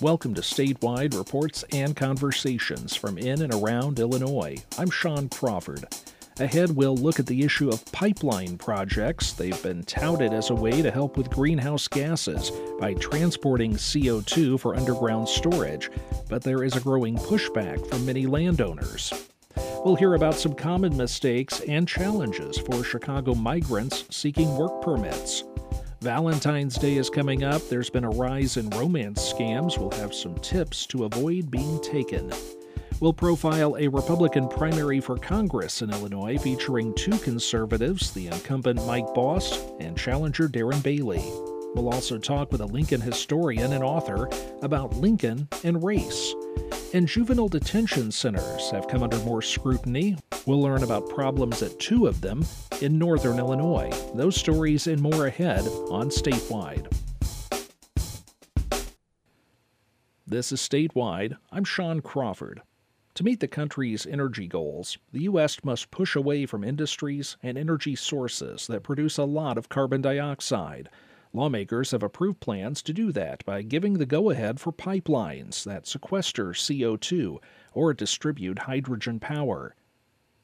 Welcome to Statewide Reports and Conversations from in and around Illinois. I'm Sean Crawford. Ahead, we'll look at the issue of pipeline projects. They've been touted as a way to help with greenhouse gases by transporting CO2 for underground storage, but there is a growing pushback from many landowners. We'll hear about some common mistakes and challenges for Chicago migrants seeking work permits. Valentine's Day is coming up. There's been a rise in romance scams. We'll have some tips to avoid being taken. We'll profile a Republican primary for Congress in Illinois featuring two conservatives, the incumbent Mike Bost and challenger Darren Bailey. We'll also talk with a Lincoln historian and author about Lincoln and race. And juvenile detention centers have come under more scrutiny. We'll learn about problems at two of them in northern Illinois. Those stories and more ahead on Statewide. This is Statewide. I'm Sean Crawford. To meet the country's energy goals, the U.S. must push away from industries and energy sources that produce a lot of carbon dioxide. Lawmakers have approved plans to do that by giving the go ahead for pipelines that sequester CO2 or distribute hydrogen power.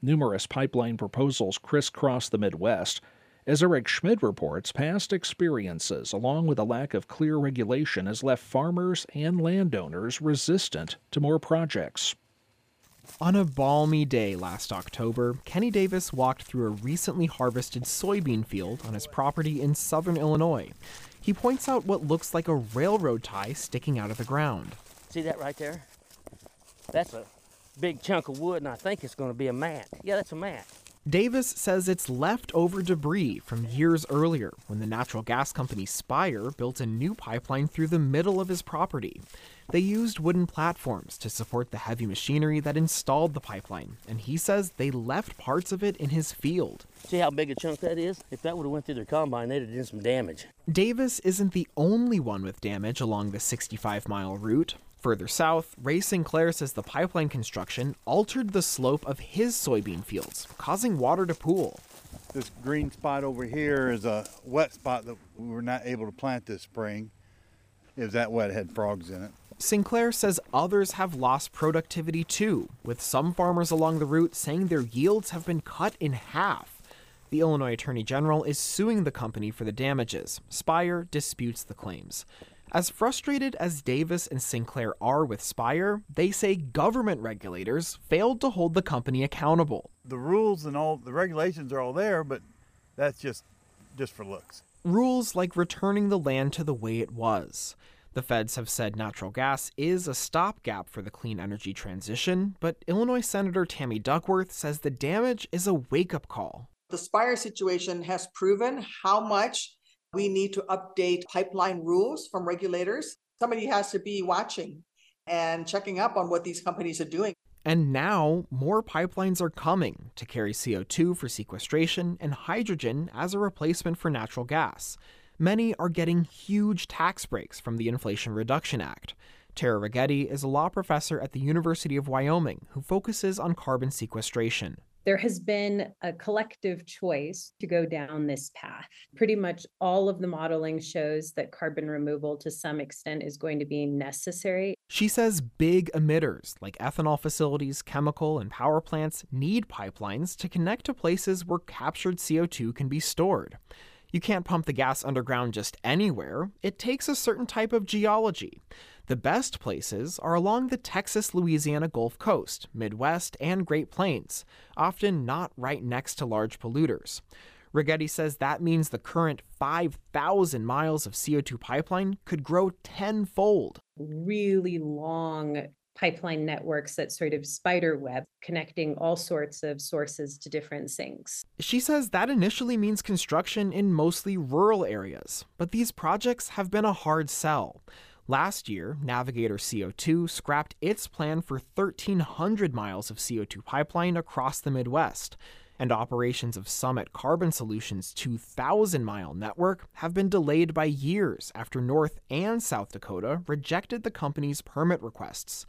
Numerous pipeline proposals crisscross the Midwest. As Eric Schmid reports, past experiences, along with a lack of clear regulation, has left farmers and landowners resistant to more projects. On a balmy day last October, Kenny Davis walked through a recently harvested soybean field on his property in southern Illinois. He points out what looks like a railroad tie sticking out of the ground. See that right there? That's a big chunk of wood, and I think it's going to be a mat. Yeah, that's a mat. Davis says it's leftover debris from years earlier when the natural gas company Spire built a new pipeline through the middle of his property. They used wooden platforms to support the heavy machinery that installed the pipeline, and he says they left parts of it in his field. See how big a chunk that is? If that would have went through their combine, they'd have done some damage. Davis isn't the only one with damage along the 65 mile route. Further south, Ray Sinclair says the pipeline construction altered the slope of his soybean fields, causing water to pool. This green spot over here is a wet spot that we were not able to plant this spring. It was that wet, it had frogs in it. Sinclair says others have lost productivity too, with some farmers along the route saying their yields have been cut in half. The Illinois Attorney General is suing the company for the damages. Spire disputes the claims. As frustrated as Davis and Sinclair are with Spire, they say government regulators failed to hold the company accountable. The rules and all the regulations are all there, but that's just just for looks. Rules like returning the land to the way it was. The feds have said natural gas is a stopgap for the clean energy transition, but Illinois Senator Tammy Duckworth says the damage is a wake up call. The Spire situation has proven how much we need to update pipeline rules from regulators. Somebody has to be watching and checking up on what these companies are doing. And now, more pipelines are coming to carry CO2 for sequestration and hydrogen as a replacement for natural gas. Many are getting huge tax breaks from the Inflation Reduction Act. Tara Righetti is a law professor at the University of Wyoming who focuses on carbon sequestration there has been a collective choice to go down this path. Pretty much all of the modeling shows that carbon removal to some extent is going to be necessary. She says big emitters like ethanol facilities, chemical, and power plants need pipelines to connect to places where captured CO2 can be stored. You can't pump the gas underground just anywhere, it takes a certain type of geology. The best places are along the Texas Louisiana Gulf Coast, Midwest, and Great Plains, often not right next to large polluters. Righetti says that means the current 5,000 miles of CO2 pipeline could grow tenfold. Really long pipeline networks that sort of spider web connecting all sorts of sources to different sinks. She says that initially means construction in mostly rural areas, but these projects have been a hard sell. Last year, Navigator CO2 scrapped its plan for 1,300 miles of CO2 pipeline across the Midwest, and operations of Summit Carbon Solutions' 2,000 mile network have been delayed by years after North and South Dakota rejected the company's permit requests.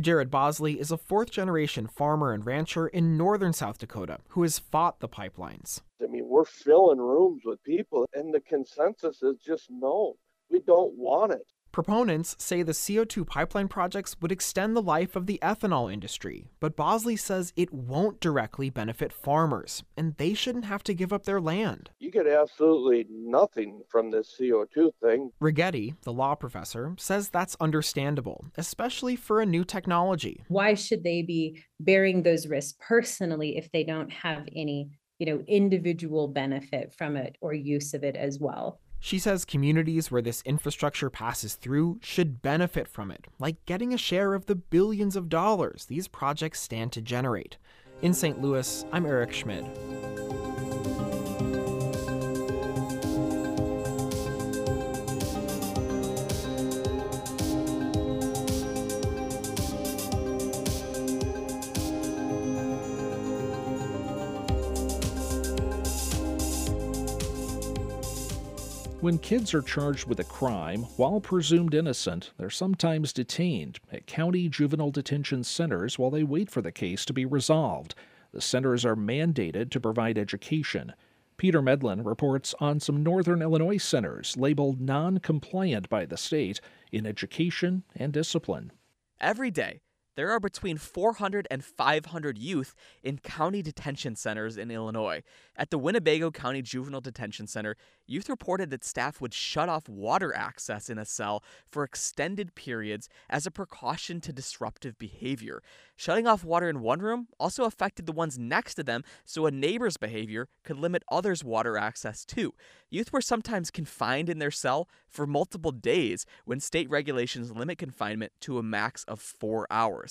Jared Bosley is a fourth generation farmer and rancher in northern South Dakota who has fought the pipelines. I mean, we're filling rooms with people, and the consensus is just no, we don't want it. Proponents say the CO2 pipeline projects would extend the life of the ethanol industry, but Bosley says it won't directly benefit farmers, and they shouldn't have to give up their land. You get absolutely nothing from this CO2 thing. Righetti, the law professor, says that's understandable, especially for a new technology. Why should they be bearing those risks personally if they don't have any, you know, individual benefit from it or use of it as well? She says communities where this infrastructure passes through should benefit from it, like getting a share of the billions of dollars these projects stand to generate. In St. Louis, I'm Eric Schmid. When kids are charged with a crime, while presumed innocent, they're sometimes detained at county juvenile detention centers while they wait for the case to be resolved. The centers are mandated to provide education. Peter Medlin reports on some northern Illinois centers labeled non compliant by the state in education and discipline. Every day, there are between 400 and 500 youth in county detention centers in Illinois. At the Winnebago County Juvenile Detention Center, youth reported that staff would shut off water access in a cell for extended periods as a precaution to disruptive behavior. Shutting off water in one room also affected the ones next to them, so a neighbor's behavior could limit others' water access too. Youth were sometimes confined in their cell for multiple days when state regulations limit confinement to a max of four hours.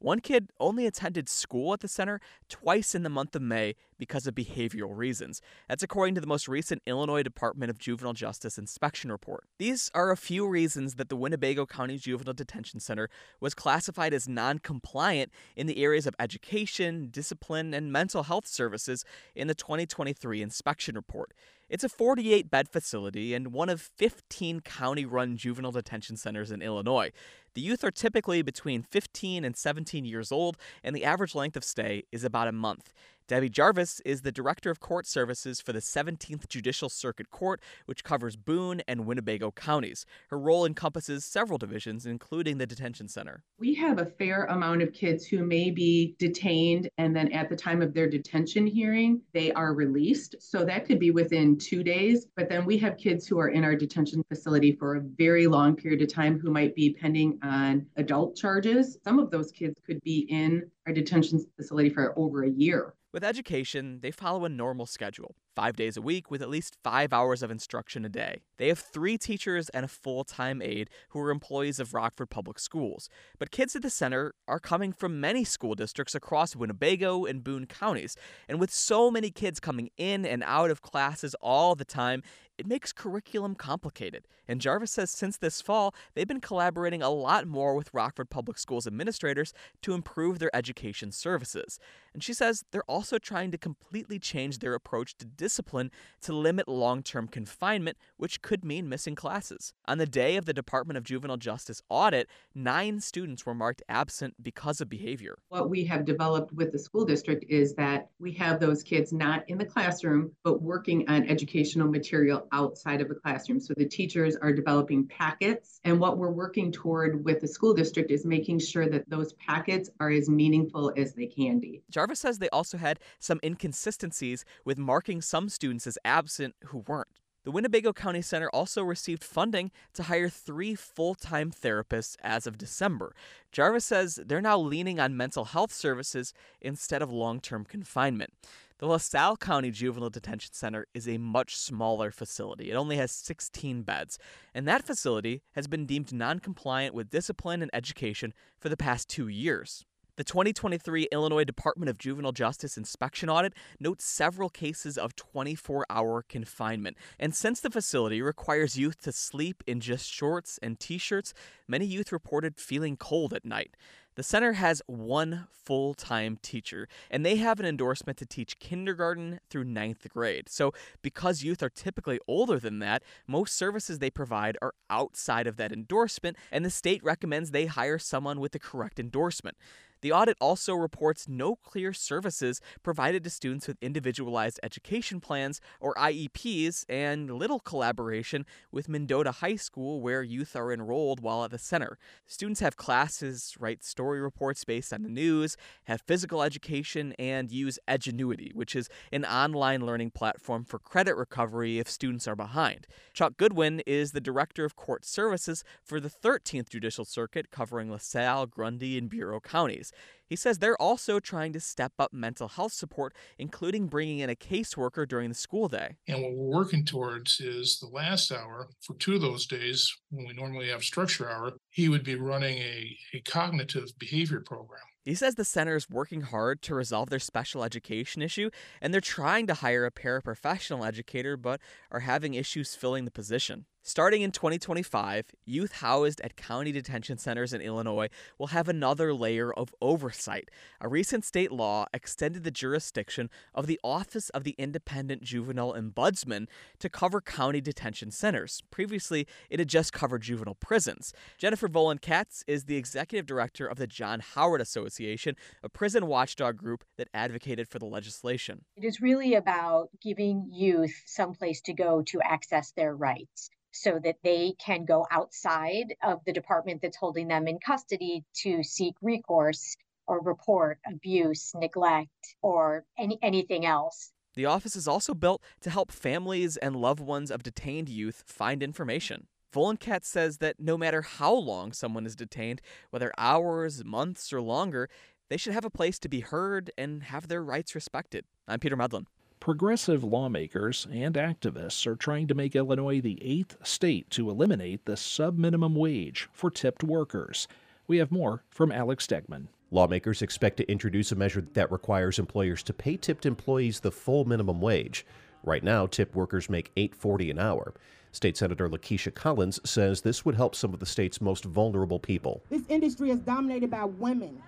One kid only attended school at the center twice in the month of May because of behavioral reasons. That's according to the most recent Illinois Department of Juvenile Justice inspection report. These are a few reasons that the Winnebago County Juvenile Detention Center was classified as non compliant in the areas of education, discipline, and mental health services in the 2023 inspection report. It's a 48 bed facility and one of 15 county run juvenile detention centers in Illinois. The youth are typically between 15 and 17 years old, and the average length of stay is about a month. Debbie Jarvis is the Director of Court Services for the 17th Judicial Circuit Court, which covers Boone and Winnebago counties. Her role encompasses several divisions, including the detention center. We have a fair amount of kids who may be detained, and then at the time of their detention hearing, they are released. So that could be within two days. But then we have kids who are in our detention facility for a very long period of time who might be pending on adult charges. Some of those kids could be in our detention facility for over a year. With education, they follow a normal schedule five days a week with at least five hours of instruction a day. They have three teachers and a full time aide who are employees of Rockford Public Schools. But kids at the center are coming from many school districts across Winnebago and Boone counties. And with so many kids coming in and out of classes all the time, it makes curriculum complicated. And Jarvis says since this fall, they've been collaborating a lot more with Rockford Public Schools administrators to improve their education services. And she says they're also trying to completely change their approach to discipline to limit long term confinement, which could mean missing classes. On the day of the Department of Juvenile Justice audit, nine students were marked absent because of behavior. What we have developed with the school district is that we have those kids not in the classroom, but working on educational material outside of the classroom. So the teachers are developing packets. And what we're working toward with the school district is making sure that those packets are as meaningful as they can be. Jarvis says they also had some inconsistencies with marking some students as absent who weren't. The Winnebago County Center also received funding to hire three full time therapists as of December. Jarvis says they're now leaning on mental health services instead of long term confinement. The LaSalle County Juvenile Detention Center is a much smaller facility. It only has 16 beds, and that facility has been deemed non compliant with discipline and education for the past two years. The 2023 Illinois Department of Juvenile Justice inspection audit notes several cases of 24 hour confinement. And since the facility requires youth to sleep in just shorts and t shirts, many youth reported feeling cold at night. The center has one full time teacher, and they have an endorsement to teach kindergarten through ninth grade. So, because youth are typically older than that, most services they provide are outside of that endorsement, and the state recommends they hire someone with the correct endorsement. The audit also reports no clear services provided to students with individualized education plans or IEPs and little collaboration with Mendota High School where youth are enrolled while at the center. Students have classes, write story reports based on the news, have physical education, and use Edgenuity, which is an online learning platform for credit recovery if students are behind. Chuck Goodwin is the director of court services for the 13th Judicial Circuit covering LaSalle, Grundy, and Bureau counties. He says they're also trying to step up mental health support, including bringing in a caseworker during the school day. And what we're working towards is the last hour for two of those days, when we normally have structure hour, he would be running a, a cognitive behavior program. He says the center is working hard to resolve their special education issue, and they're trying to hire a paraprofessional educator, but are having issues filling the position. Starting in 2025, youth housed at county detention centers in Illinois will have another layer of oversight. A recent state law extended the jurisdiction of the Office of the Independent Juvenile Ombudsman to cover county detention centers. Previously, it had just covered juvenile prisons. Jennifer Vollen-Katz is the executive director of the John Howard Association, a prison watchdog group that advocated for the legislation. It is really about giving youth some place to go to access their rights so that they can go outside of the department that's holding them in custody to seek recourse or report abuse, neglect, or any, anything else. The office is also built to help families and loved ones of detained youth find information. Vollen-Katz says that no matter how long someone is detained, whether hours, months, or longer, they should have a place to be heard and have their rights respected. I'm Peter Medlin. Progressive lawmakers and activists are trying to make Illinois the eighth state to eliminate the sub-minimum wage for tipped workers. We have more from Alex Degman. Lawmakers expect to introduce a measure that requires employers to pay tipped employees the full minimum wage. Right now, tipped workers make $8.40 an hour. State Senator Lakesia Collins says this would help some of the state's most vulnerable people. This industry is dominated by women.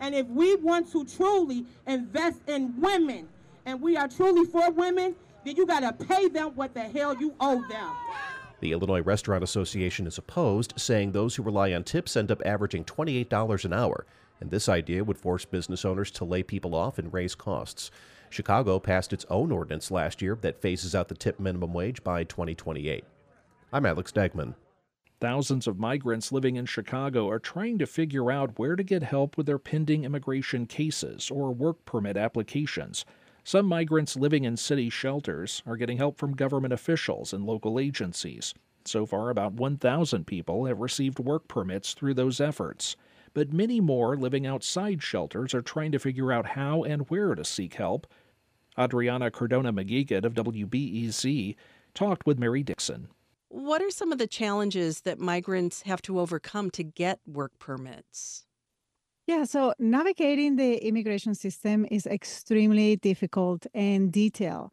And if we want to truly invest in women, and we are truly for women, then you got to pay them what the hell you owe them. The Illinois Restaurant Association is opposed, saying those who rely on tips end up averaging $28 an hour, and this idea would force business owners to lay people off and raise costs. Chicago passed its own ordinance last year that phases out the tip minimum wage by 2028. I'm Alex Degman. Thousands of migrants living in Chicago are trying to figure out where to get help with their pending immigration cases or work permit applications. Some migrants living in city shelters are getting help from government officials and local agencies. So far, about 1,000 people have received work permits through those efforts. But many more living outside shelters are trying to figure out how and where to seek help. Adriana Cardona Maguigad of WBEZ talked with Mary Dixon. What are some of the challenges that migrants have to overcome to get work permits? Yeah, so navigating the immigration system is extremely difficult and detailed.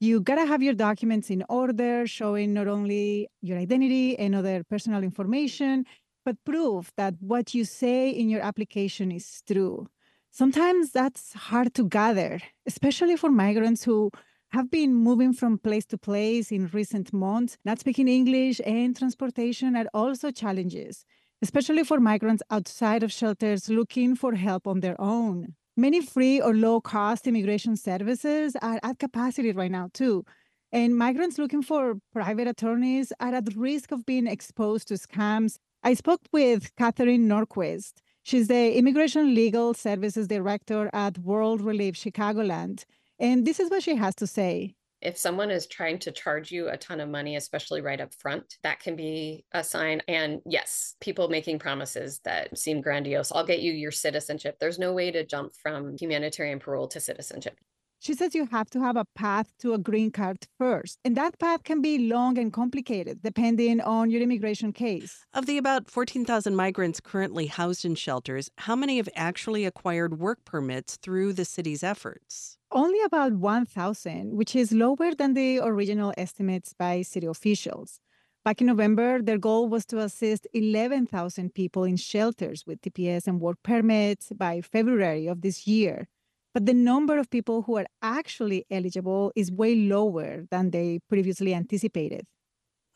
You gotta have your documents in order, showing not only your identity and other personal information, but proof that what you say in your application is true. Sometimes that's hard to gather, especially for migrants who have been moving from place to place in recent months. Not speaking English and transportation are also challenges especially for migrants outside of shelters looking for help on their own. Many free or low cost immigration services are at capacity right now, too. And migrants looking for private attorneys are at risk of being exposed to scams. I spoke with Catherine Norquist. She's the Immigration Legal Services Director at World Relief Chicagoland. And this is what she has to say. If someone is trying to charge you a ton of money, especially right up front, that can be a sign. And yes, people making promises that seem grandiose. I'll get you your citizenship. There's no way to jump from humanitarian parole to citizenship. She says you have to have a path to a green card first. And that path can be long and complicated depending on your immigration case. Of the about 14,000 migrants currently housed in shelters, how many have actually acquired work permits through the city's efforts? only about 1,000, which is lower than the original estimates by city officials. Back in November, their goal was to assist 11,000 people in shelters with TPS and work permits by February of this year. But the number of people who are actually eligible is way lower than they previously anticipated.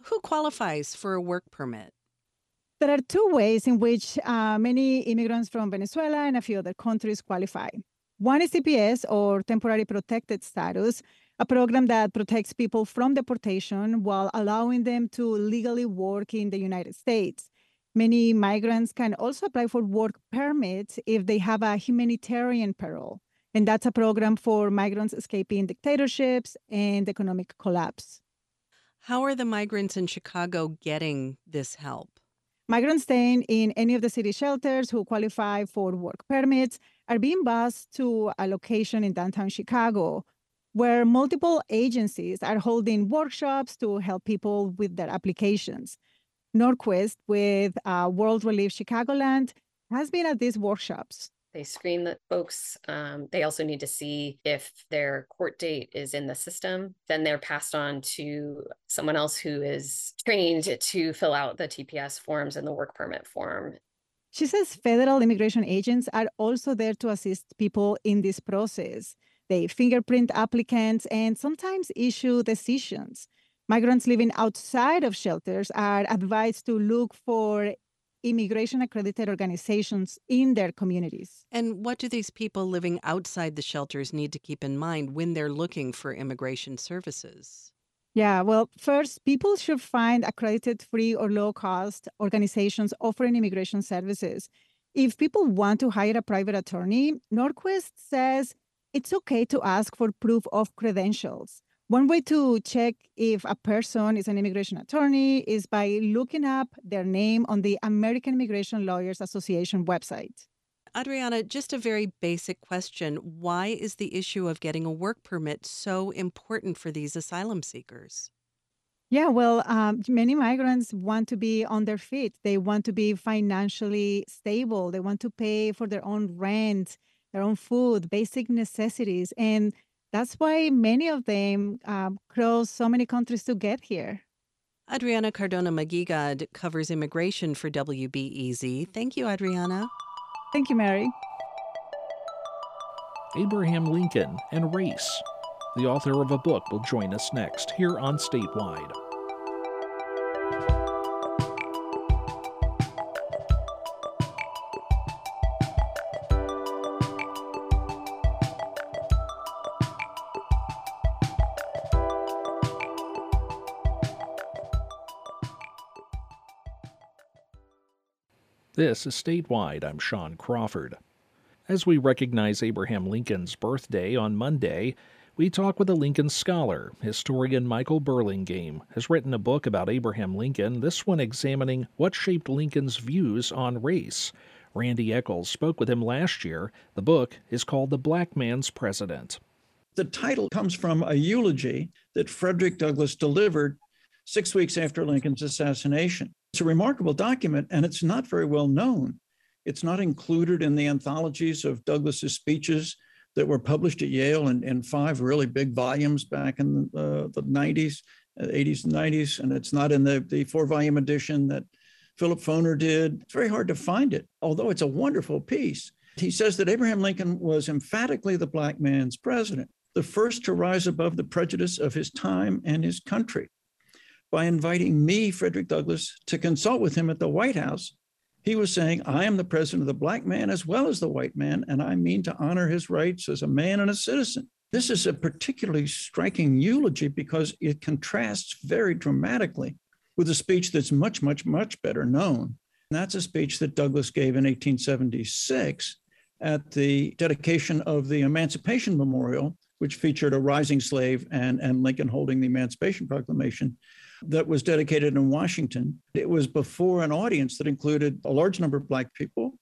Who qualifies for a work permit? There are two ways in which uh, many immigrants from Venezuela and a few other countries qualify. One is TPS or temporary protected status, a program that protects people from deportation while allowing them to legally work in the United States. Many migrants can also apply for work permits if they have a humanitarian parole. And that's a program for migrants escaping dictatorships and economic collapse. How are the migrants in Chicago getting this help? Migrants staying in any of the city shelters who qualify for work permits are being bused to a location in downtown Chicago where multiple agencies are holding workshops to help people with their applications. Norquist with uh, World Relief Chicagoland has been at these workshops. They screen the folks. Um, they also need to see if their court date is in the system. Then they're passed on to someone else who is trained to fill out the TPS forms and the work permit form. She says federal immigration agents are also there to assist people in this process. They fingerprint applicants and sometimes issue decisions. Migrants living outside of shelters are advised to look for immigration accredited organizations in their communities. And what do these people living outside the shelters need to keep in mind when they're looking for immigration services? Yeah, well, first, people should find accredited free or low cost organizations offering immigration services. If people want to hire a private attorney, Norquist says it's okay to ask for proof of credentials. One way to check if a person is an immigration attorney is by looking up their name on the American Immigration Lawyers Association website. Adriana, just a very basic question. Why is the issue of getting a work permit so important for these asylum seekers? Yeah, well, um, many migrants want to be on their feet. They want to be financially stable. They want to pay for their own rent, their own food, basic necessities. And that's why many of them um, cross so many countries to get here. Adriana Cardona Maguigad covers immigration for WBEZ. Thank you, Adriana. Thank you, Mary. Abraham Lincoln and Race. The author of a book will join us next here on Statewide. This is Statewide. I'm Sean Crawford. As we recognize Abraham Lincoln's birthday on Monday, we talk with a Lincoln scholar. Historian Michael Burlingame has written a book about Abraham Lincoln, this one examining what shaped Lincoln's views on race. Randy Eccles spoke with him last year. The book is called The Black Man's President. The title comes from a eulogy that Frederick Douglass delivered six weeks after Lincoln's assassination. It's a remarkable document, and it's not very well known. It's not included in the anthologies of Douglass's speeches that were published at Yale in, in five really big volumes back in the, uh, the 90s, 80s, and 90s. And it's not in the, the four volume edition that Philip Foner did. It's very hard to find it, although it's a wonderful piece. He says that Abraham Lincoln was emphatically the black man's president, the first to rise above the prejudice of his time and his country by inviting me, Frederick Douglass, to consult with him at the White House. He was saying, I am the president of the black man as well as the white man, and I mean to honor his rights as a man and a citizen. This is a particularly striking eulogy because it contrasts very dramatically with a speech that's much, much, much better known. And that's a speech that Douglass gave in 1876 at the dedication of the Emancipation Memorial, which featured a rising slave and, and Lincoln holding the Emancipation Proclamation that was dedicated in Washington. It was before an audience that included a large number of Black people,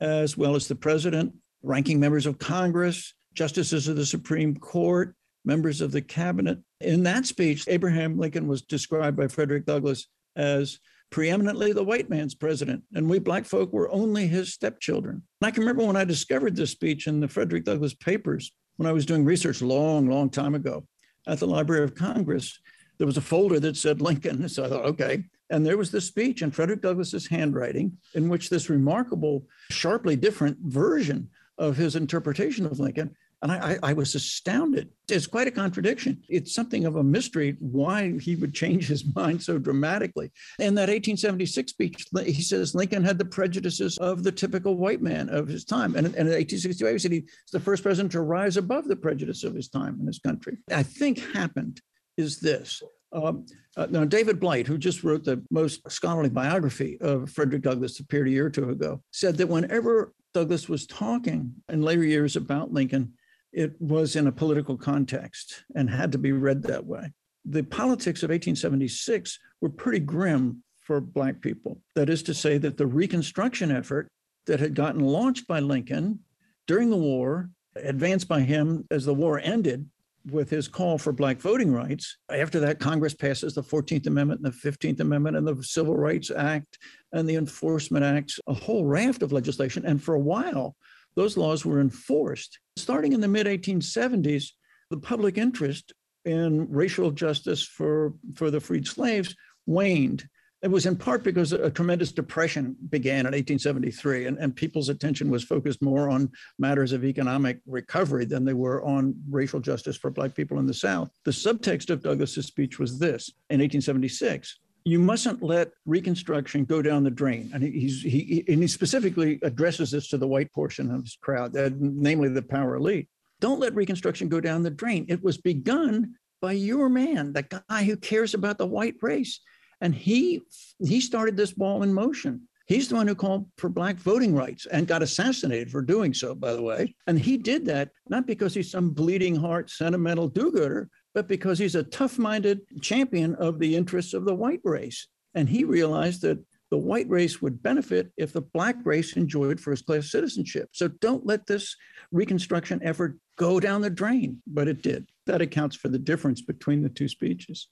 as well as the president, ranking members of Congress, justices of the Supreme Court, members of the cabinet. In that speech, Abraham Lincoln was described by Frederick Douglass as preeminently the white man's president, and we black folk were only his stepchildren. And I can remember when I discovered this speech in the Frederick Douglass papers when I was doing research long, long time ago at the Library of Congress there was a folder that said Lincoln. So I thought, okay. And there was this speech in Frederick Douglass's handwriting in which this remarkable, sharply different version of his interpretation of Lincoln And I, I, was astounded. It's quite a contradiction. It's something of a mystery why he would change his mind so dramatically. In that 1876 speech, he says Lincoln had the prejudices of the typical white man of his time. And, and in 1865, he said he's the first president to rise above the prejudice of his time in his country. I think happened is this. Um, uh, now, David Blight, who just wrote the most scholarly biography of Frederick Douglass, appeared a year or two ago, said that whenever Douglass was talking in later years about Lincoln, it was in a political context and had to be read that way. The politics of 1876 were pretty grim for Black people. That is to say, that the Reconstruction effort that had gotten launched by Lincoln during the war, advanced by him as the war ended, with his call for Black voting rights. After that, Congress passes the 14th Amendment and the 15th Amendment and the Civil Rights Act and the Enforcement Acts, a whole raft of legislation. And for a while, those laws were enforced. Starting in the mid 1870s, the public interest in racial justice for, for the freed slaves waned. It was in part because a tremendous depression began in 1873, and, and people's attention was focused more on matters of economic recovery than they were on racial justice for Black people in the South. The subtext of Douglass's speech was this in 1876 you mustn't let Reconstruction go down the drain. And he's, he, and he specifically addresses this to the white portion of his crowd, uh, namely the power elite. Don't let Reconstruction go down the drain. It was begun by your man, the guy who cares about the white race. And he, he started this ball in motion. He's the one who called for Black voting rights and got assassinated for doing so, by the way. And he did that not because he's some bleeding heart, sentimental do gooder, but because he's a tough minded champion of the interests of the white race. And he realized that the white race would benefit if the black race enjoyed first class citizenship. So don't let this Reconstruction effort go down the drain, but it did. That accounts for the difference between the two speeches.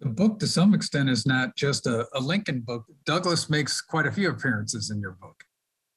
The book, to some extent, is not just a, a Lincoln book. Douglass makes quite a few appearances in your book.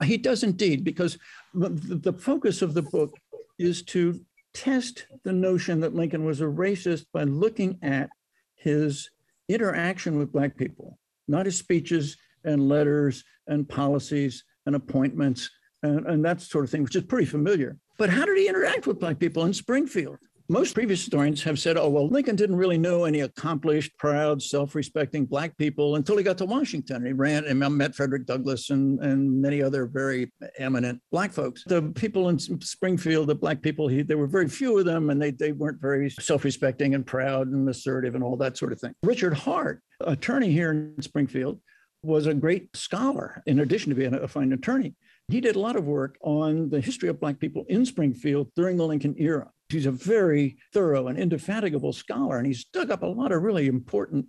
He does indeed, because the, focus of the book is to test the notion that Lincoln was a racist by looking at his interaction with Black people, not his speeches and letters and policies and appointments and, and that sort of thing, which is pretty familiar. But how did he interact with Black people in Springfield? Most previous historians have said, oh, well, Lincoln didn't really know any accomplished, proud, self respecting Black people until he got to Washington. He ran and met Frederick Douglass and, and many other very eminent Black folks. The people in Springfield, the Black people, he, there were very few of them, and they, they weren't very self respecting and proud and assertive and all that sort of thing. Richard Hart, attorney here in Springfield, was a great scholar in addition to being a fine attorney. He did a lot of work on the history of Black people in Springfield during the Lincoln era. He's a very thorough and indefatigable scholar, and he's dug up a lot of really important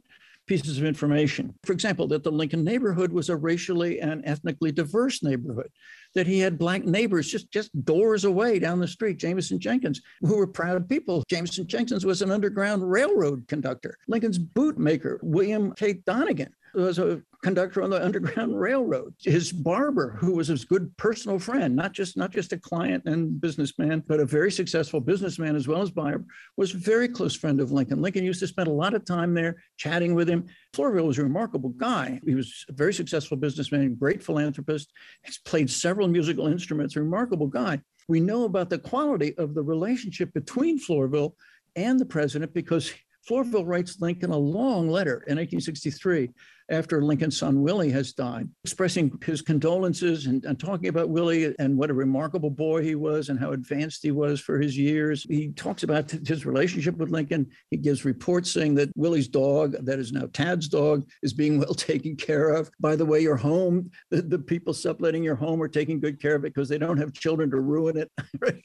pieces of information. For example, that the Lincoln neighborhood was a racially and ethnically diverse neighborhood, that he had black neighbors just, just doors away down the street, Jameson Jenkins, who were proud people. Jameson Jenkins was an Underground Railroad conductor. Lincoln's bootmaker, William K. Donnegan, was a conductor on the Underground Railroad. His barber, who was his good personal friend, not just not just a client and businessman, but a very successful businessman as well as barber, was a very close friend of Lincoln. Lincoln used to spend a lot of time there chatting with him. Florville was a remarkable guy. He was a very successful businessman, great philanthropist. He's played several musical instruments, a remarkable guy. We know about the quality of the relationship between Florville and the president because Florville writes Lincoln a long letter in 1863 after Lincoln's son Willie has died, expressing his condolences and, and, talking about Willie and what a remarkable boy he was and how advanced he was for his years. He talks about his relationship with Lincoln. He gives reports saying that Willie's dog, that is now Tad's dog, is being well taken care of. By the way, your home, the, the people subletting your home are taking good care of it because they don't have children to ruin it.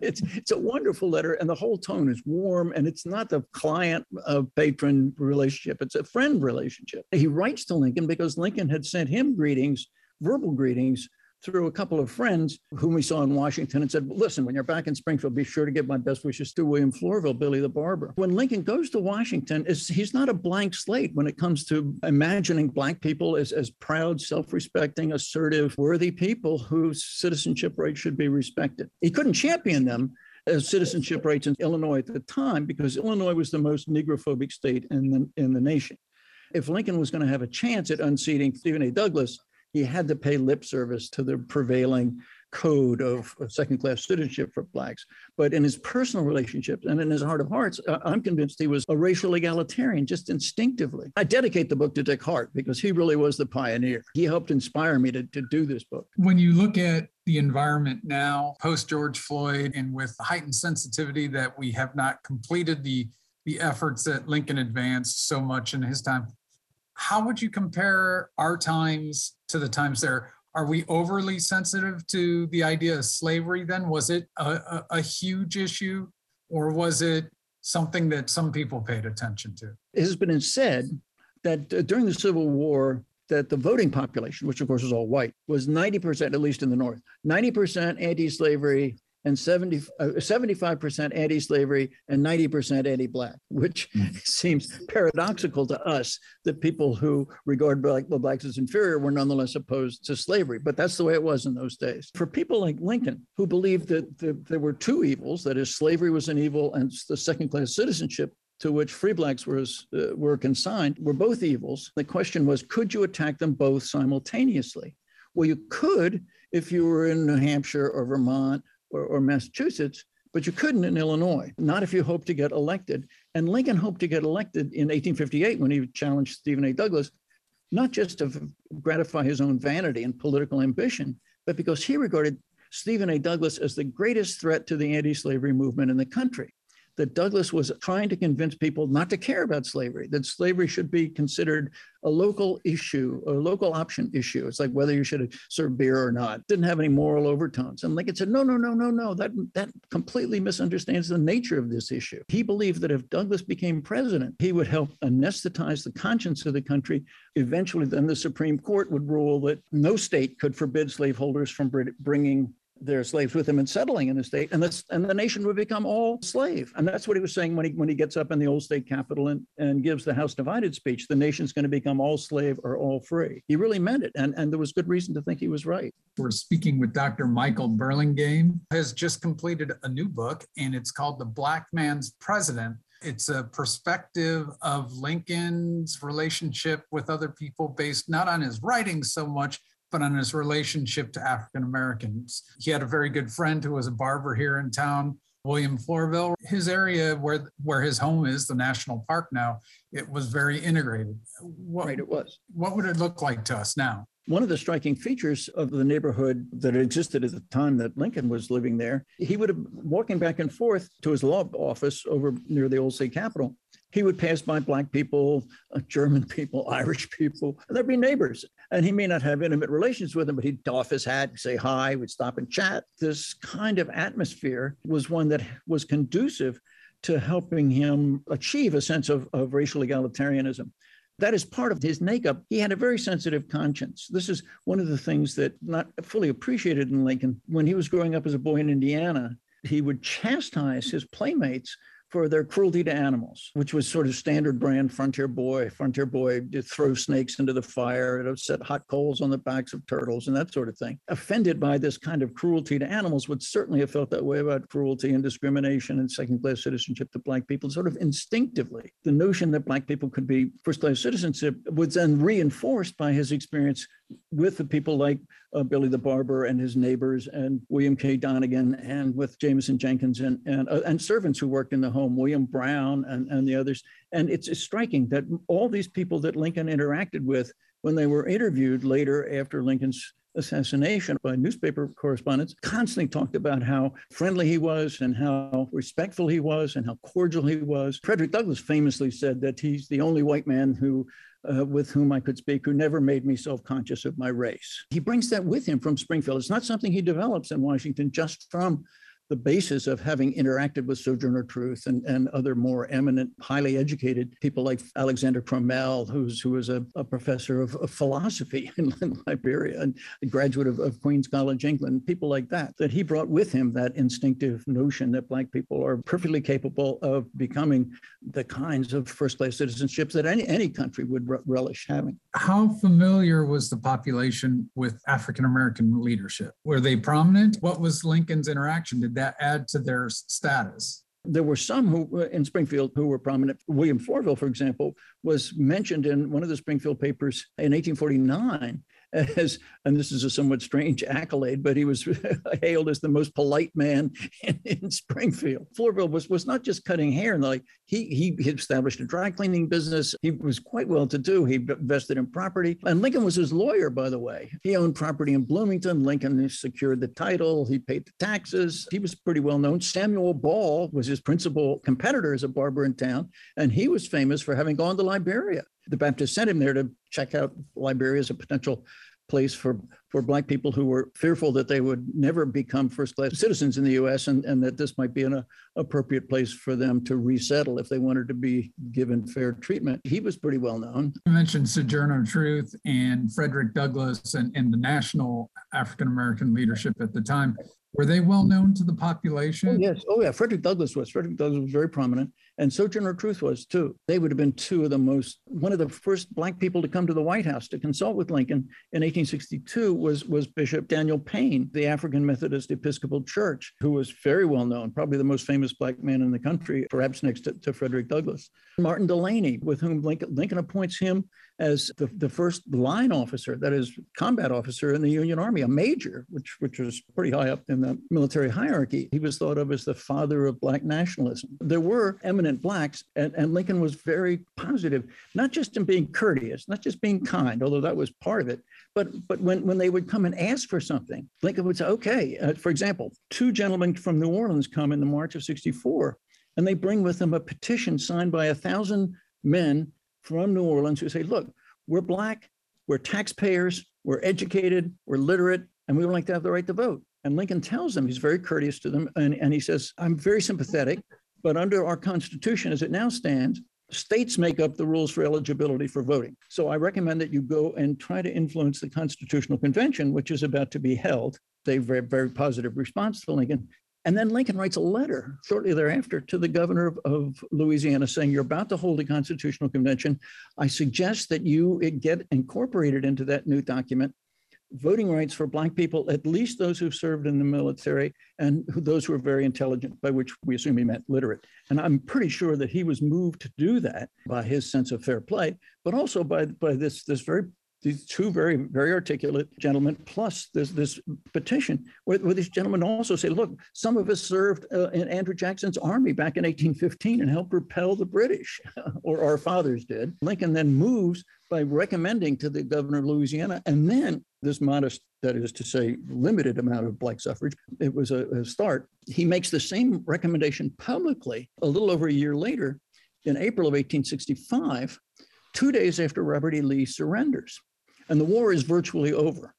it's, it's a wonderful letter, and the whole tone is warm, and it's not the client uh, patron relationship, it's a friend relationship. He writes to Lincoln because Lincoln had sent him greetings, verbal greetings, through a couple of friends whom we saw in Washington and said, listen, when you're back in Springfield, be sure to give my best wishes to William Florville, Billy the Barber. When Lincoln goes to Washington, he's not a blank slate when it comes to imagining Black people as, as proud, self respecting, assertive, worthy people whose citizenship rights should be respected. He couldn't champion them as citizenship rights in Illinois at the time because Illinois was the most negrophobic state in the, in the nation if Lincoln was going to have a chance at unseating Stephen A. Douglas, he had to pay lip service to the prevailing code of, second class citizenship for blacks. But in his personal relationships and in his heart of hearts, uh, I'm convinced he was a racial egalitarian just instinctively. I dedicate the book to Dick Hart because he really was the pioneer. He helped inspire me to, to do this book. When you look at the environment now, post George Floyd, and with heightened sensitivity that we have not completed the the efforts that Lincoln advanced so much in his time. How would you compare our times to the times there? Are we overly sensitive to the idea of slavery then? Was it a, a, a huge issue or was it something that some people paid attention to? It has been said that uh, during the Civil War, that the voting population, which of course was all white, was 90%, at least in the North, 90% anti slavery, and 70, uh, 75% anti slavery and 90% anti black, which mm. seems paradoxical to us that people who regard black, blacks as inferior were nonetheless opposed to slavery. But that's the way it was in those days. For people like Lincoln, who believed that the, there were two evils that is, slavery was an evil and the second class citizenship to which free blacks was, uh, were consigned were both evils. The question was, could you attack them both simultaneously? Well, you could if you were in New Hampshire or Vermont or, or Massachusetts, but you couldn't in Illinois, not if you hoped to get elected. And Lincoln hoped to get elected in 1858 when he challenged Stephen A. Douglas, not just to gratify his own vanity and political ambition, but because he regarded Stephen A. Douglas as the greatest threat to the anti slavery movement in the country that Douglas was trying to convince people not to care about slavery, that slavery should be considered a local issue, a local option issue. It's like whether you should serve beer or not. Didn't have any moral overtones. And Lincoln said, no, no, no, no, no. That that completely misunderstands the nature of this issue. He believed that if Douglas became president, he would help anesthetize the conscience of the country. Eventually, then the Supreme Court would rule that no state could forbid slaveholders from bringing their slaves with him and settling in the state, and and the nation would become all slave. And that's what he was saying when he when he gets up in the old state capitol and, and gives the House divided speech. The nation's going to become all slave or all free. He really meant it, and and there was good reason to think he was right. We're speaking with Dr. Michael Burlingame, has just completed a new book, and it's called The Black Man's President. It's a perspective of Lincoln's relationship with other people based not on his writings so much but on his relationship to African Americans. He had a very good friend who was a barber here in town, William Florville. His area where where his home is, the national park now, it was very integrated. What, right, it was. What would it look like to us now? One of the striking features of the neighborhood that existed at the time that Lincoln was living there, he would have walking back and forth to his law office over near the old state capitol he would pass by black people, uh, German people, Irish people, and there'd be neighbors. And he may not have intimate relations with them, but he'd doff his hat, say hi, we'd stop and chat. This kind of atmosphere was one that was conducive to helping him achieve a sense of, of racial egalitarianism. That is part of his makeup. He had a very sensitive conscience. This is one of the things that not fully appreciated in Lincoln. When he was growing up as a boy in Indiana, he would chastise his playmates for their cruelty to animals, which was sort of standard brand Frontier Boy. Frontier Boy did throw snakes into the fire, it set hot coals on the backs of turtles and that sort of thing. Offended by this kind of cruelty to animals would certainly have felt that way about cruelty and discrimination and second class citizenship to Black people, sort of instinctively. The notion that Black people could be first class citizenship was then reinforced by his experience with the people like uh, Billy the Barber and his neighbors and William K. Donnegan and with Jameson Jenkins and, and, uh, and servants who worked in the home, William Brown and, and the others. And it's, it's striking that all these people that Lincoln interacted with when they were interviewed later after Lincoln's assassination by newspaper correspondents constantly talked about how friendly he was and how respectful he was and how cordial he was. Frederick Douglass famously said that he's the only white man who uh, with whom I could speak who never made me self conscious of my race. He brings that with him from Springfield. It's not something he develops in Washington just from the basis of having interacted with Sojourner Truth and, and other more eminent, highly educated people like Alexander Crummell, who's who was a, a professor of, of, philosophy in, Liberia and a graduate of, of, Queens College, England, people like that, that he brought with him that instinctive notion that Black people are perfectly capable of becoming the kinds of first class citizenships that any, any country would re- relish having. How familiar was the population with African American leadership? Were they prominent? What was Lincoln's interaction? Did add to their status? There were some who uh, in Springfield who were prominent. William Florville, for example, was mentioned in one of the Springfield papers in 1849 as, and this is a somewhat strange accolade, but he was hailed as the most polite man in, in Springfield. Florville was, was not just cutting hair, like he, he established a dry cleaning business. He was quite well to do. He invested in property. And Lincoln was his lawyer, by the way. He owned property in Bloomington. Lincoln secured the title. He paid the taxes. He was pretty well known. Samuel Ball was his principal competitor as a barber in town. And he was famous for having gone to Liberia. The Baptists sent him there to check out Liberia as a potential place for, for Black people who were fearful that they would never become first class citizens in the US and, and that this might be an uh, appropriate place for them to resettle if they wanted to be given fair treatment. He was pretty well known. You mentioned Sojourner Truth and Frederick Douglass and, and the national African American leadership at the time. Were they well known to the population? Oh, yes. Oh, yeah. Frederick Douglass was. Frederick Douglass was very prominent, and Sojourner Truth was too. They would have been two of the most, one of the first Black people to come to the White House to consult with Lincoln in 1862 was, was Bishop Daniel Payne, the African Methodist Episcopal Church, who was very well known, probably the most famous Black man in the country, perhaps next to, to Frederick Douglass. Martin Delany, with whom Lincoln, Lincoln appoints him as the, the first line officer, that is, combat officer in the Union Army, a major, which, which was pretty high up in the military hierarchy. He was thought of as the father of Black nationalism. There were eminent Blacks, and, and Lincoln was very positive, not just in being courteous, not just being kind, although that was part of it, but, but when, when they would come and ask for something, Lincoln would say, okay, uh, for example, two gentlemen from New Orleans come in the March of 64, and they bring with them a petition signed by a thousand men from New Orleans who say, look, we're Black, we're taxpayers, we're educated, we're literate, and we would like to have the right to vote. And Lincoln tells them, he's very courteous to them, and, and he says, I'm very sympathetic, but under our Constitution as it now stands, states make up the rules for eligibility for voting. So I recommend that you go and try to influence the Constitutional Convention, which is about to be held. A very, very positive response to Lincoln. And then Lincoln writes a letter shortly thereafter to the governor of, of, Louisiana saying, You're about to hold a constitutional convention. I suggest that you get incorporated into that new document voting rights for Black people, at least those who've served in the military and who, those who are very intelligent, by which we assume he meant literate. And I'm pretty sure that he was moved to do that by his sense of fair play, but also by, by this, this very these two very very articulate gentlemen plus this this petition where, where these gentlemen also say look some of us served uh, in andrew jackson's army back in 1815 and helped repel the british or our fathers did lincoln then moves by recommending to the governor of louisiana and then this modest, that is to say, limited amount of black suffrage. It was a, a start. He makes the same recommendation publicly a little over a year later in April of 1865, two days after Robert E. Lee surrenders. And the war is virtually over.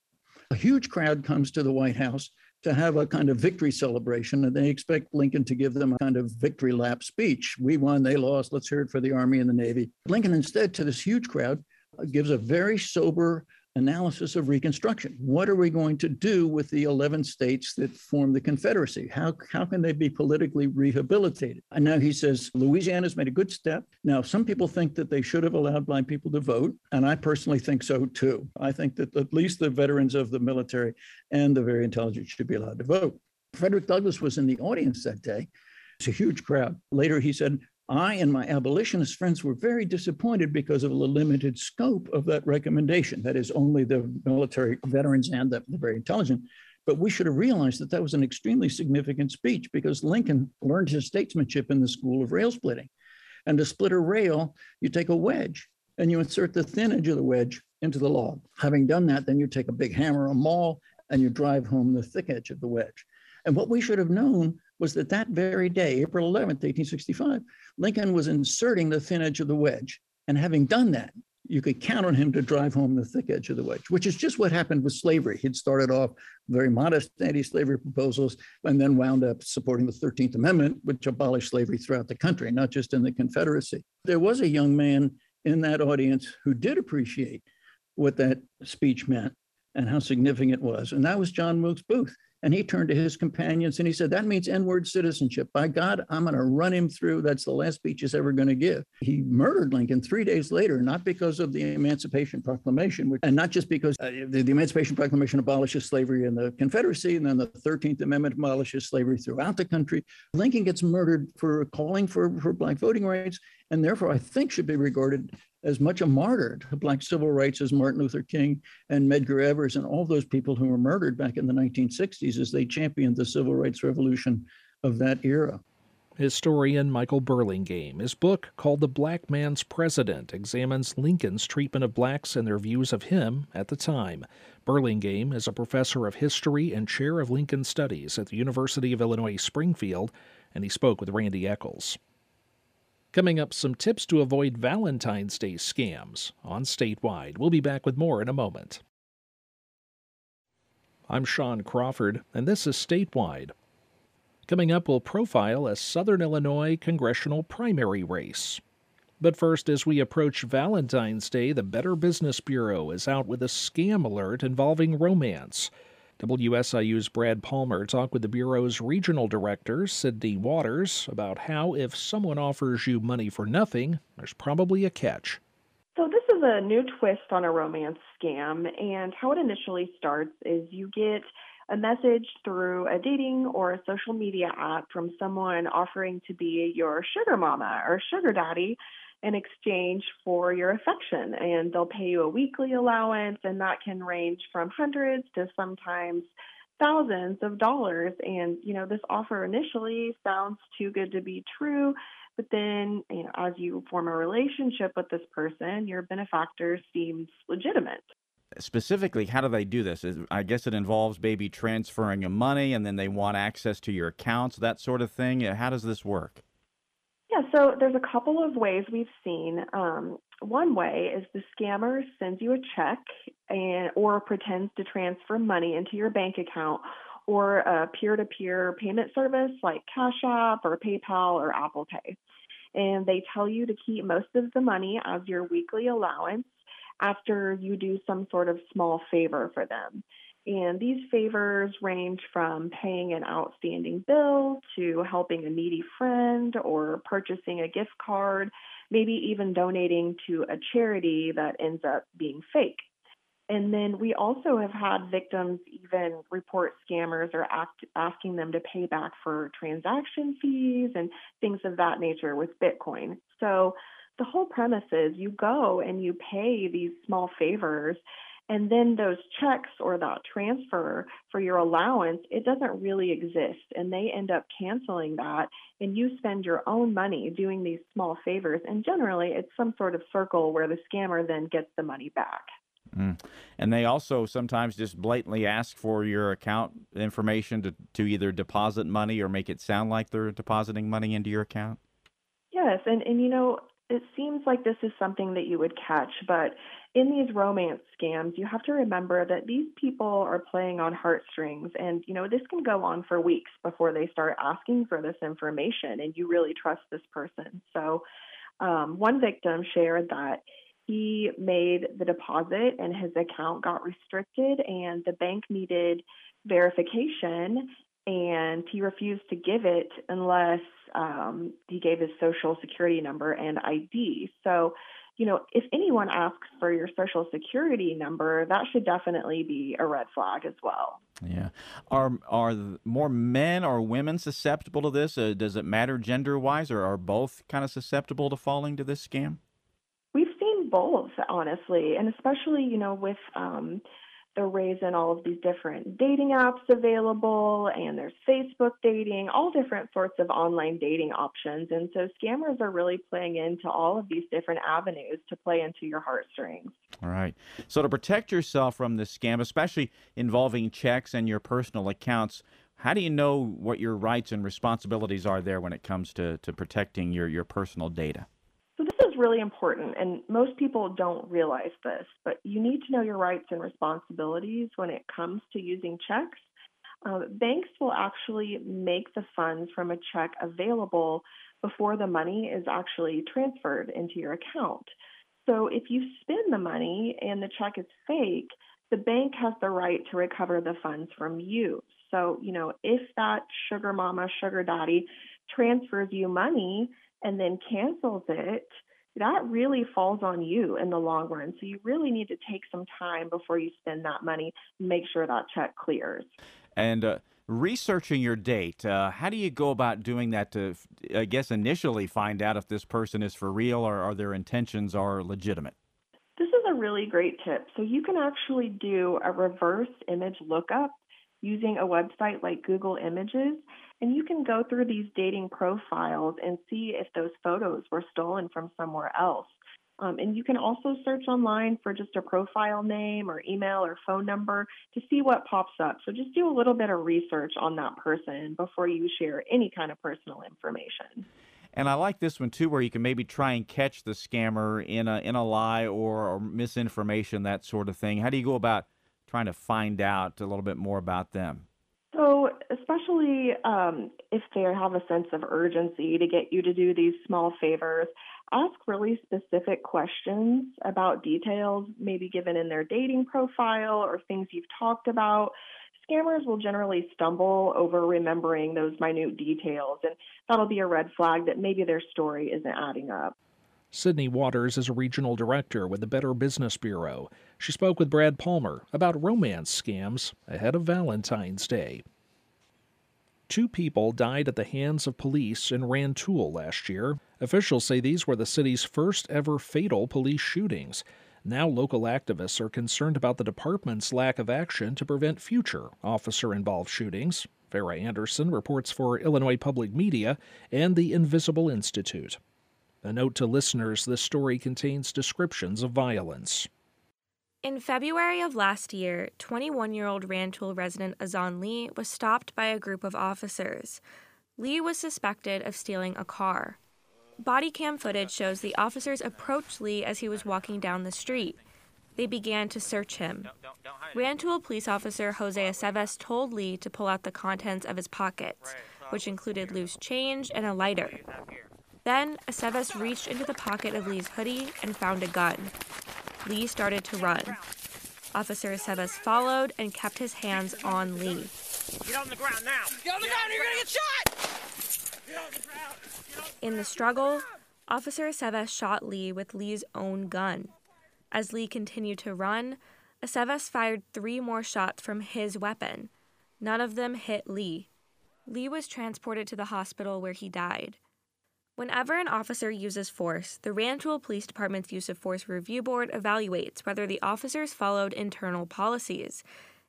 A huge crowd comes to the White House to have a kind of victory celebration, and they expect Lincoln to give them a kind of victory lap speech. We won, they lost, let's hear it for the Army and the Navy. Lincoln, instead, to this huge crowd, uh, gives a very sober analysis of Reconstruction. What are we going to do with the 11 states that form the Confederacy? How, how can they be politically rehabilitated? And now he says Louisiana's made a good step. Now, some people think that they should have allowed blind people to vote, and I personally think so too. I think that at least the veterans of the military and the very intelligent should be allowed to vote. Frederick Douglass was in the audience that day. It's a huge crowd. Later, he said, I and my abolitionist friends were very disappointed because of the limited scope of that recommendation. That is, only the military veterans and the, the very intelligent. But we should have realized that that was an extremely significant speech because Lincoln learned his statesmanship in the school of rail splitting. And to split a rail, you take a wedge and you insert the thin edge of the wedge into the log. Having done that, then you take a big hammer, a maul, and you drive home the thick edge of the wedge. And what we should have known was that that very day, April 11th, 1865, Lincoln was inserting the thin edge of the wedge. And having done that, you could count on him to drive home the thick edge of the wedge, which is just what happened with slavery. He'd started off very modest anti slavery proposals and then wound up supporting the 13th Amendment, which abolished slavery throughout the country, not just in the Confederacy. There was a young man in that audience who did appreciate what that speech meant and how significant it was, and that was John Wilkes Booth. And he turned to his companions and he said, That means N word citizenship. By God, I'm going to run him through. That's the last speech he's ever going to give. He murdered Lincoln three days later, not because of the Emancipation Proclamation, and not just because uh, the, the Emancipation Proclamation abolishes slavery in the Confederacy, and then the 13th Amendment abolishes slavery throughout the country. Lincoln gets murdered for calling for, for Black voting rights, and therefore I think should be regarded as much a martyr to black civil rights as Martin Luther King and Medgar Evers and all those people who were murdered back in the 1960s as they championed the civil rights revolution of that era. Historian Michael Burlingame. His book, called The Black Man's President, examines Lincoln's treatment of blacks and their views of him at the time. Burlingame is a professor of history and chair of Lincoln Studies at the University of Illinois Springfield, and he spoke with Randy Eccles. Coming up, some tips to avoid Valentine's Day scams on Statewide. We'll be back with more in a moment. I'm Sean Crawford, and this is Statewide. Coming up, we'll profile a Southern Illinois congressional primary race. But first, as we approach Valentine's Day, the Better Business Bureau is out with a scam alert involving romance. WSIU's Brad Palmer talked with the Bureau's regional director, Sydney Waters, about how if someone offers you money for nothing, there's probably a catch. So, this is a new twist on a romance scam, and how it initially starts is you get a message through a dating or a social media app from someone offering to be your sugar mama or sugar daddy in exchange for your affection. And they'll pay you a weekly allowance, and that can range from hundreds to sometimes thousands of dollars. And, you know, this offer initially sounds too good to be true. But then, you know, as you form a relationship with this person, your benefactor seems legitimate specifically, how do they do this? I guess it involves maybe transferring your money and then they want access to your accounts, that sort of thing. How does this work? Yeah, so there's a couple of ways we've seen. Um, one way is the scammer sends you a check and or pretends to transfer money into your bank account or a peer-to-peer payment service like Cash App or PayPal or Apple Pay. And they tell you to keep most of the money as your weekly allowance after you do some sort of small favor for them. And these favors range from paying an outstanding bill to helping a needy friend or purchasing a gift card, maybe even donating to a charity that ends up being fake. And then we also have had victims even report scammers or act, asking them to pay back for transaction fees and things of that nature with Bitcoin. So the whole premise is you go and you pay these small favors and then those checks or that transfer for your allowance it doesn't really exist and they end up canceling that and you spend your own money doing these small favors and generally it's some sort of circle where the scammer then gets the money back mm. And they also sometimes just blatantly ask for your account information to, to either deposit money or make it sound like they're depositing money into your account. Yes, and, and you know, it seems like this is something that you would catch, but in these romance scams, you have to remember that these people are playing on heartstrings, and you know this can go on for weeks before they start asking for this information, and you really trust this person. So, um, one victim shared that he made the deposit and his account got restricted, and the bank needed verification, and he refused to give it unless um, he gave his social security number and ID. So, you know, if anyone asks for your social security number, that should definitely be a red flag as well. Yeah. Are are more men or women susceptible to this? Uh, does it matter gender wise, or are both kind of susceptible to falling to this scam? We've seen both, honestly, and especially you know with um, they're raising all of these different dating apps available, and there's Facebook dating, all different sorts of online dating options. And so scammers are really playing into all of these different avenues to play into your heartstrings. All right. So to protect yourself from this scam, especially involving checks and your personal accounts, how do you know what your rights and responsibilities are there when it comes to, to protecting your, your personal data? Really important, and most people don't realize this, but you need to know your rights and responsibilities when it comes to using checks. Uh, banks will actually make the funds from a check available before the money is actually transferred into your account. So if you spend the money and the check is fake, the bank has the right to recover the funds from you. So, you know, if that sugar mama, sugar daddy transfers you money and then cancels it, that really falls on you in the long run. So you really need to take some time before you spend that money, make sure that check clears. And uh, researching your date, uh, how do you go about doing that to, I guess, initially find out if this person is for real or, or their intentions are legitimate? This is a really great tip. So you can actually do a reverse image lookup using a website like Google Images, and you can go through these dating profiles and see if those photos were stolen from somewhere else. Um, and you can also search online for just a profile name or email or phone number to see what pops up. So just do a little bit of research on that person before you share any kind of personal information. And I like this one too, where you can maybe try and catch the scammer in a in a lie or, or misinformation, that sort of thing. How do you go about trying to find out a little bit more about them? So, especially um, if they have a sense of urgency to get you to do these small favors, ask really specific questions about details maybe given in their dating profile or things you've talked about. Scammers will generally stumble over remembering those minute details, and that'll be a red flag that maybe their story isn't adding up. Sydney Waters is a regional director with the Better Business Bureau. She spoke with Brad Palmer about romance scams ahead of Valentine's Day. Two people died at the hands of police in Rantoul last year. Officials say these were the city's first ever fatal police shootings. Now, local activists are concerned about the department's lack of action to prevent future officer involved shootings. Farrah Anderson reports for Illinois Public Media and the Invisible Institute. A note to listeners this story contains descriptions of violence. In February of last year, 21 year old Rantoul resident Azan Lee was stopped by a group of officers. Lee was suspected of stealing a car. Body cam footage shows the officers approached Lee as he was walking down the street. They began to search him. Rantoul police officer Jose Aceves told Lee to pull out the contents of his pockets, which included loose change and a lighter. Then, Aceves reached into the pocket of Lee's hoodie and found a gun. Lee started to run. Officer Aceves followed and kept his hands on Lee. Get on the ground now! Get on the ground or you're gonna get shot! Get on the ground! In the struggle, Officer Aceves shot Lee with Lee's own gun. As Lee continued to run, Aceves fired three more shots from his weapon. None of them hit Lee. Lee was transported to the hospital where he died. Whenever an officer uses force, the Rantoul Police Department's Use of Force Review Board evaluates whether the officers followed internal policies.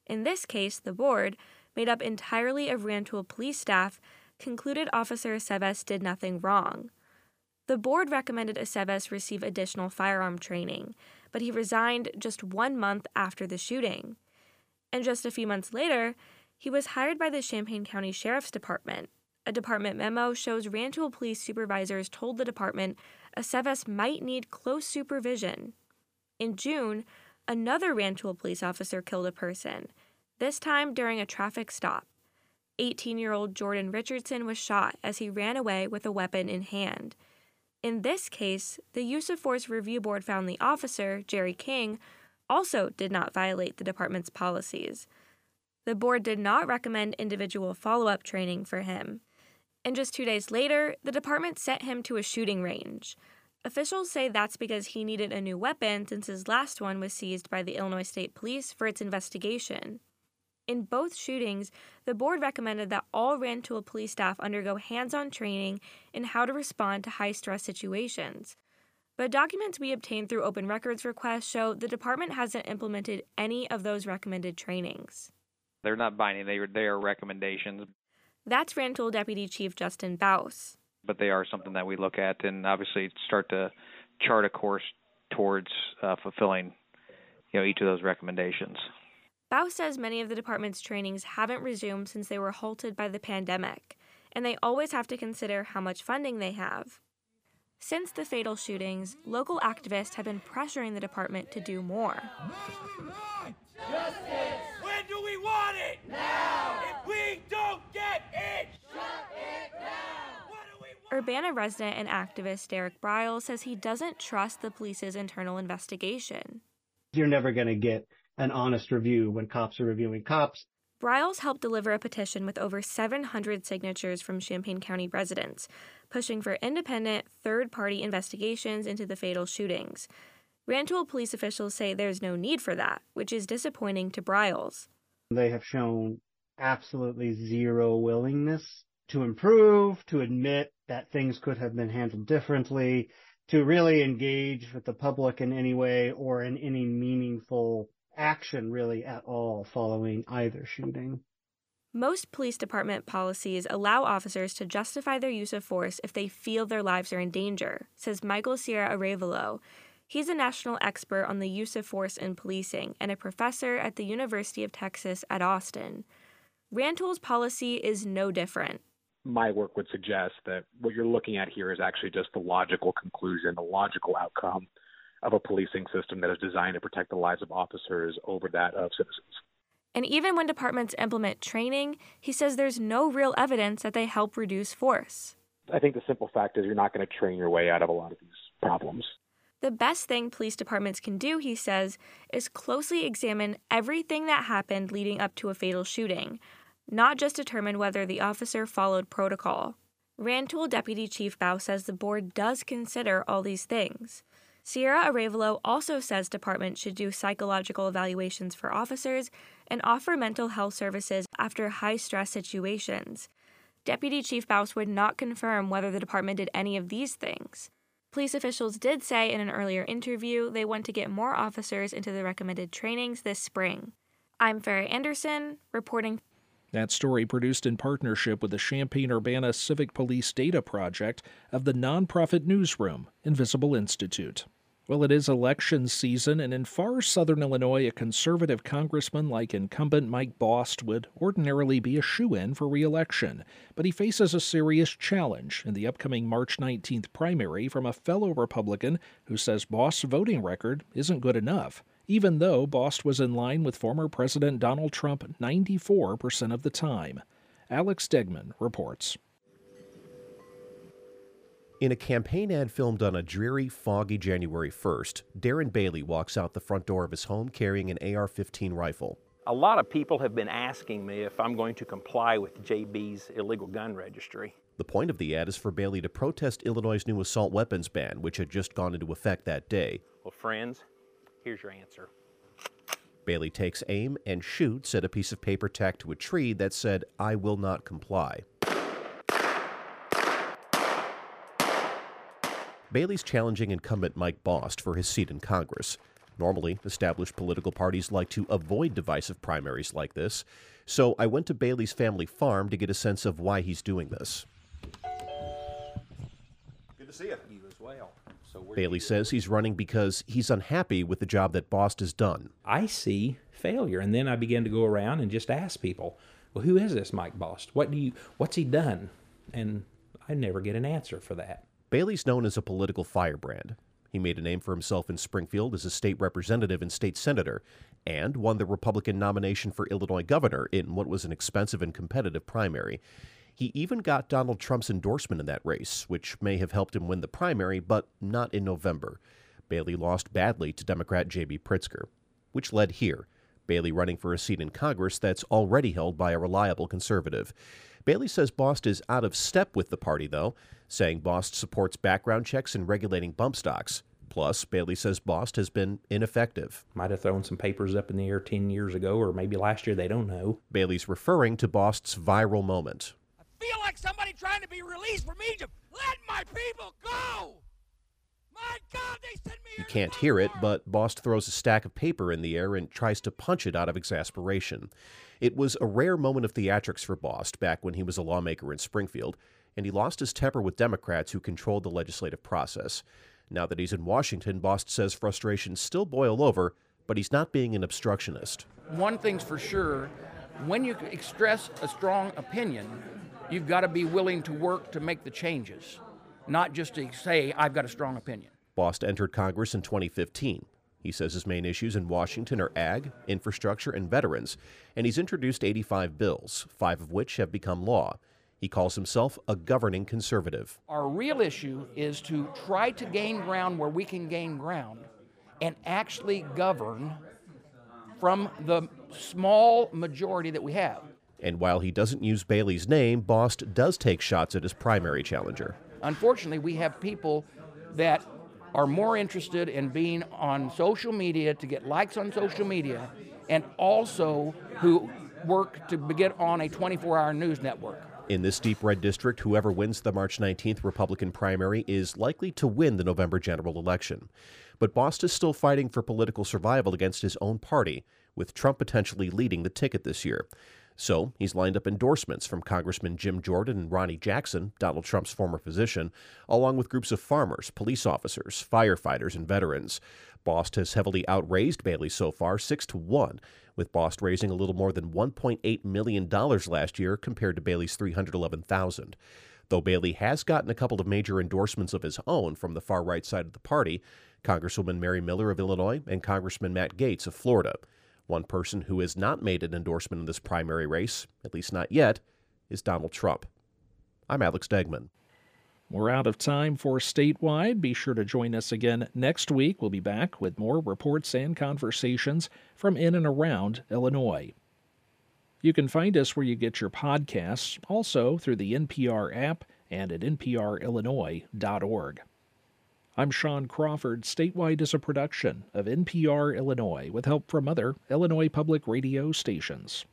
In this case, the board, made up entirely of Rantoul police staff, concluded Officer Aceves did nothing wrong. The board recommended Aceves receive additional firearm training, but he resigned just one month after the shooting. And just a few months later, he was hired by the Champaign County Sheriff's Department a department memo shows Rantoul police supervisors told the department Aceves might need close supervision. In June, another Rantoul police officer killed a person, this time during a traffic stop. 18 year old Jordan Richardson was shot as he ran away with a weapon in hand. In this case, the Use of Force Review Board found the officer, Jerry King, also did not violate the department's policies. The board did not recommend individual follow up training for him and just two days later, the department sent him to a shooting range. Officials say that's because he needed a new weapon since his last one was seized by the Illinois State Police for its investigation. In both shootings, the board recommended that all Rantoul police staff undergo hands on training in how to respond to high stress situations. But documents we obtained through open records requests show the department hasn't implemented any of those recommended trainings. They're not binding, they are, they are recommendations. That's Rantoul Deputy Chief Justin Baus. But they are something that we look at and obviously start to chart a course towards uh, fulfilling, you know, each of those recommendations. Baus says many of the department's trainings haven't resumed since they were halted by the pandemic, and they always have to consider how much funding they have. Since the fatal shootings, local activists have been pressuring the department to do more. Justice! When do we want it? Now! If we don't get it, shut it down! Urbana resident and activist Derek Briles says he doesn't trust the police's internal investigation. You're never going to get an honest review when cops are reviewing cops. Briles helped deliver a petition with over 700 signatures from Champaign County residents, pushing for independent, third party investigations into the fatal shootings. Rantoul police officials say there's no need for that, which is disappointing to Briles. They have shown absolutely zero willingness to improve, to admit that things could have been handled differently, to really engage with the public in any way or in any meaningful action really at all following either shooting. Most police department policies allow officers to justify their use of force if they feel their lives are in danger, says Michael Sierra Arevalo. He's a national expert on the use of force in policing and a professor at the University of Texas at Austin. Rantoul's policy is no different my work would suggest that what you're looking at here is actually just the logical conclusion, the logical outcome of a policing system that is designed to protect the lives of officers over that of citizens. And even when departments implement training, he says there's no real evidence that they help reduce force. I think the simple fact is you're not going to train your way out of a lot of these problems. The best thing police departments can do, he says, is closely examine everything that happened leading up to a fatal shooting, not just determine whether the officer followed protocol. Rantoul Deputy Chief Baus says the board does consider all these things. Sierra Arevalo also says departments should do psychological evaluations for officers and offer mental health services after high stress situations. Deputy Chief Baus would not confirm whether the department did any of these things. Police officials did say in an earlier interview they want to get more officers into the recommended trainings this spring. I'm Farrah Anderson, reporting that story produced in partnership with the Champaign Urbana Civic Police Data Project of the nonprofit newsroom, Invisible Institute. Well, it is election season, and in far southern Illinois, a conservative congressman like incumbent Mike Bost would ordinarily be a shoe in for re election. But he faces a serious challenge in the upcoming March 19th primary from a fellow Republican who says Bost's voting record isn't good enough even though Bost was in line with former President Donald Trump 94% of the time. Alex Degman reports. In a campaign ad filmed on a dreary, foggy January 1st, Darren Bailey walks out the front door of his home carrying an AR 15 rifle. A lot of people have been asking me if I'm going to comply with JB's illegal gun registry. The point of the ad is for Bailey to protest Illinois' new assault weapons ban, which had just gone into effect that day. Well, friends, Here's your answer. Bailey takes aim and shoots at a piece of paper tacked to a tree that said, I will not comply. Bailey's challenging incumbent Mike Bost for his seat in Congress. Normally, established political parties like to avoid divisive primaries like this, so I went to Bailey's family farm to get a sense of why he's doing this. Good to see you. You as well. So Bailey says he's running because he's unhappy with the job that Bost has done. I see failure, and then I begin to go around and just ask people, "Well, who is this Mike Bost? What do you? What's he done?" And I never get an answer for that. Bailey's known as a political firebrand. He made a name for himself in Springfield as a state representative and state senator, and won the Republican nomination for Illinois governor in what was an expensive and competitive primary. He even got Donald Trump's endorsement in that race, which may have helped him win the primary, but not in November. Bailey lost badly to Democrat J.B. Pritzker, which led here. Bailey running for a seat in Congress that's already held by a reliable conservative. Bailey says Bost is out of step with the party, though, saying Bost supports background checks and regulating bump stocks. Plus, Bailey says Bost has been ineffective. Might have thrown some papers up in the air 10 years ago, or maybe last year, they don't know. Bailey's referring to Bost's viral moment feel like somebody trying to be released from Egypt. Let my people go! My God, they sent me. You can't hear it, but Bost throws a stack of paper in the air and tries to punch it out of exasperation. It was a rare moment of theatrics for Bost back when he was a lawmaker in Springfield, and he lost his temper with Democrats who controlled the legislative process. Now that he's in Washington, Bost says frustrations still boil over, but he's not being an obstructionist. One thing's for sure when you express a strong opinion, You've got to be willing to work to make the changes, not just to say, I've got a strong opinion. Bost entered Congress in 2015. He says his main issues in Washington are ag, infrastructure, and veterans, and he's introduced 85 bills, five of which have become law. He calls himself a governing conservative. Our real issue is to try to gain ground where we can gain ground and actually govern from the small majority that we have. And while he doesn't use Bailey's name, Bost does take shots at his primary challenger. Unfortunately, we have people that are more interested in being on social media to get likes on social media and also who work to get on a 24 hour news network. In this deep red district, whoever wins the March 19th Republican primary is likely to win the November general election. But Bost is still fighting for political survival against his own party, with Trump potentially leading the ticket this year. So he's lined up endorsements from Congressman Jim Jordan and Ronny Jackson, Donald Trump's former physician, along with groups of farmers, police officers, firefighters, and veterans. Bost has heavily outraised Bailey so far, 6 to 1, with Bost raising a little more than $1.8 million last year compared to Bailey's 311000 Though Bailey has gotten a couple of major endorsements of his own from the far right side of the party, Congresswoman Mary Miller of Illinois and Congressman Matt Gaetz of Florida. One person who has not made an endorsement in this primary race, at least not yet, is Donald Trump. I'm Alex Degman. We're out of time for statewide. Be sure to join us again next week. We'll be back with more reports and conversations from in and around Illinois. You can find us where you get your podcasts, also through the NPR app and at nprillinois.org. I'm Sean Crawford. Statewide is a production of NPR Illinois with help from other Illinois public radio stations.